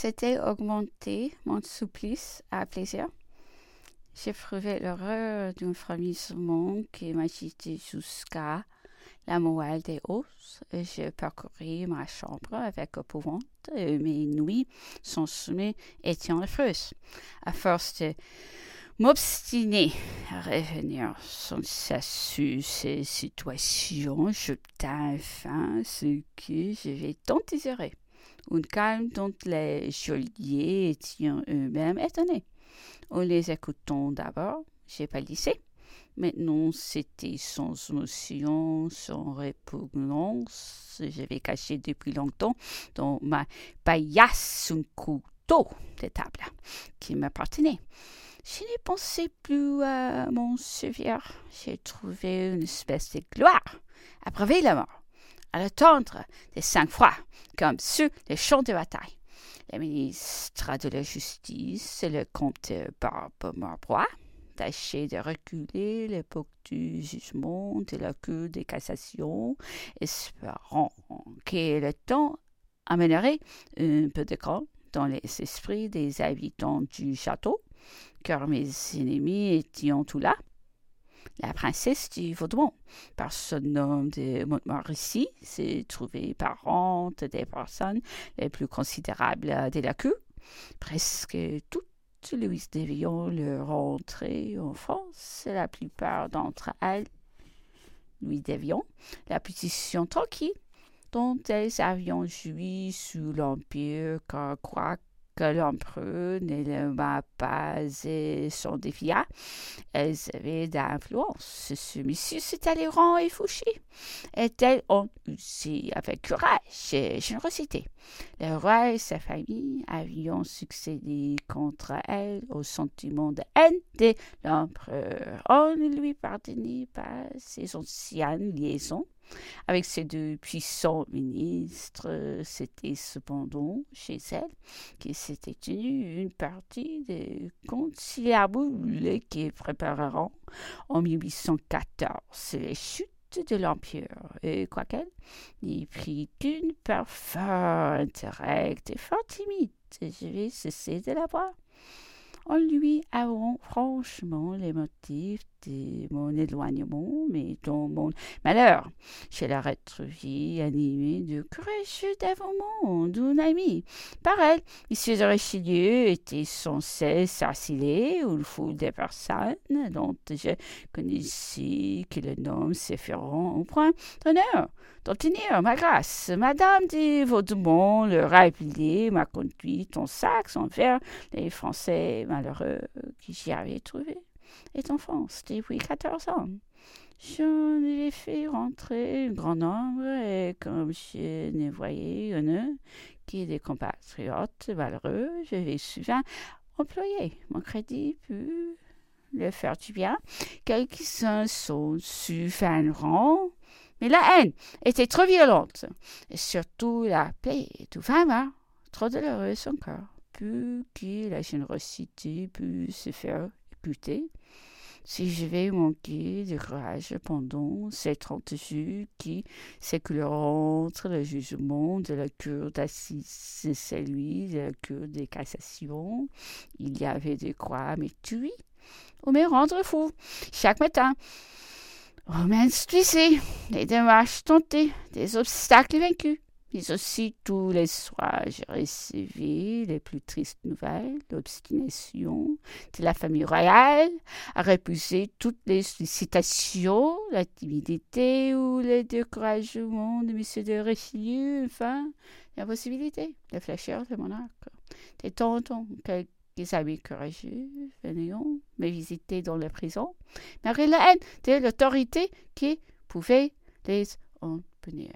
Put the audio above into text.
c'était augmenter mon supplice à plaisir. J'éprouvais l'horreur sur monde qui m'agitait jusqu'à la moelle des os. Je parcouris ma chambre avec épouvante et mes nuits sans sommeil étaient affreuses. À force de m'obstiner à revenir sans cesser ces situations, j'obtins enfin ce que j'avais tant désiré. Un calme dont les geôliers étaient eux-mêmes étonnés. En les écoutant d'abord, j'ai pâlissé. Maintenant, c'était sans émotion, sans répugnance. J'avais caché depuis longtemps dans ma paillasse un couteau de table qui m'appartenait. Je n'y pensais plus à mon souvenir. J'ai trouvé une espèce de gloire braver la mort, à l'attendre des cinq fois, comme sur les champs de bataille. Le ministre de la Justice, le comte Barbe Marbois, tâché de reculer l'époque du jugement de la Cour de cassation, espérant que le temps amènerait un peu de calme dans les esprits des habitants du château, car mes ennemis étaient tout là. La princesse du Vaudemont, par son nom de Montmorency, s'est trouvée parente des personnes les plus considérables de la cour. Presque toutes Louis Devion le rentrée en France, la plupart d'entre elles, Louis Devion, la position tranquille dont elles avaient joui sous l'Empire, car l'empereur ne m'a pas et son défia, elles avaient d'influence sur monsieur Talleyrand et Fouché, et elles ont usé avec courage et générosité. Le roi et sa famille avaient succédé contre elle au sentiment de haine de l'empereur. On ne lui pardonnait pas ses anciennes liaisons avec ces deux puissants ministres, c'était cependant chez elle qu'il s'était tenu une partie des conciliabules qui prépareront en 1814 les chutes de l'Empire, et quoiqu'elle n'y prit qu'une part fort indirecte et fort timide, je vais cesser de la voir. En lui avouant franchement les motifs de mon éloignement, mais dans mon malheur. Je la retrouvée animée de courageux dévouement d'un ami. Par elle, M. Richelieu était sans cesse assilé une foule de personnes dont je connaissais que le nom se feront au point d'honneur tenir ma grâce. Madame de Vaudemont, le rappelé, m'a conduit en sac vers les Français malheureux qui j'y avais trouvé. Et en France depuis quatorze ans. Je ai fait rentrer un grand nombre et comme je ne voyais un qui des compatriotes malheureux, je vais souvent employer mon crédit pour le faire du bien. Quelques-uns sont rang mais la haine était trop violente, et surtout la paix tout vraiment trop douloureuse encore, plus que la générosité put se faire Si je vais manquer de courage pendant ces trente jours qui s'écouleront entre le jugement de la cour d'assises et celui de la cour de cassation, il y avait de quoi me tuer ou me rendre fou chaque matin. Romains stressés, les démarches tentées, des obstacles vaincus. Mais aussi tous les soirs, j'ai reçu les plus tristes nouvelles, l'obstination de la famille royale à repousser toutes les sollicitations, la timidité ou le découragement de M. de Richelieu, enfin, l'impossibilité de fléchir de monarque. De temps en temps, quelques les amis courageux venaient me visiter dans la prison, malgré la haine de l'autorité qui pouvait les en punir.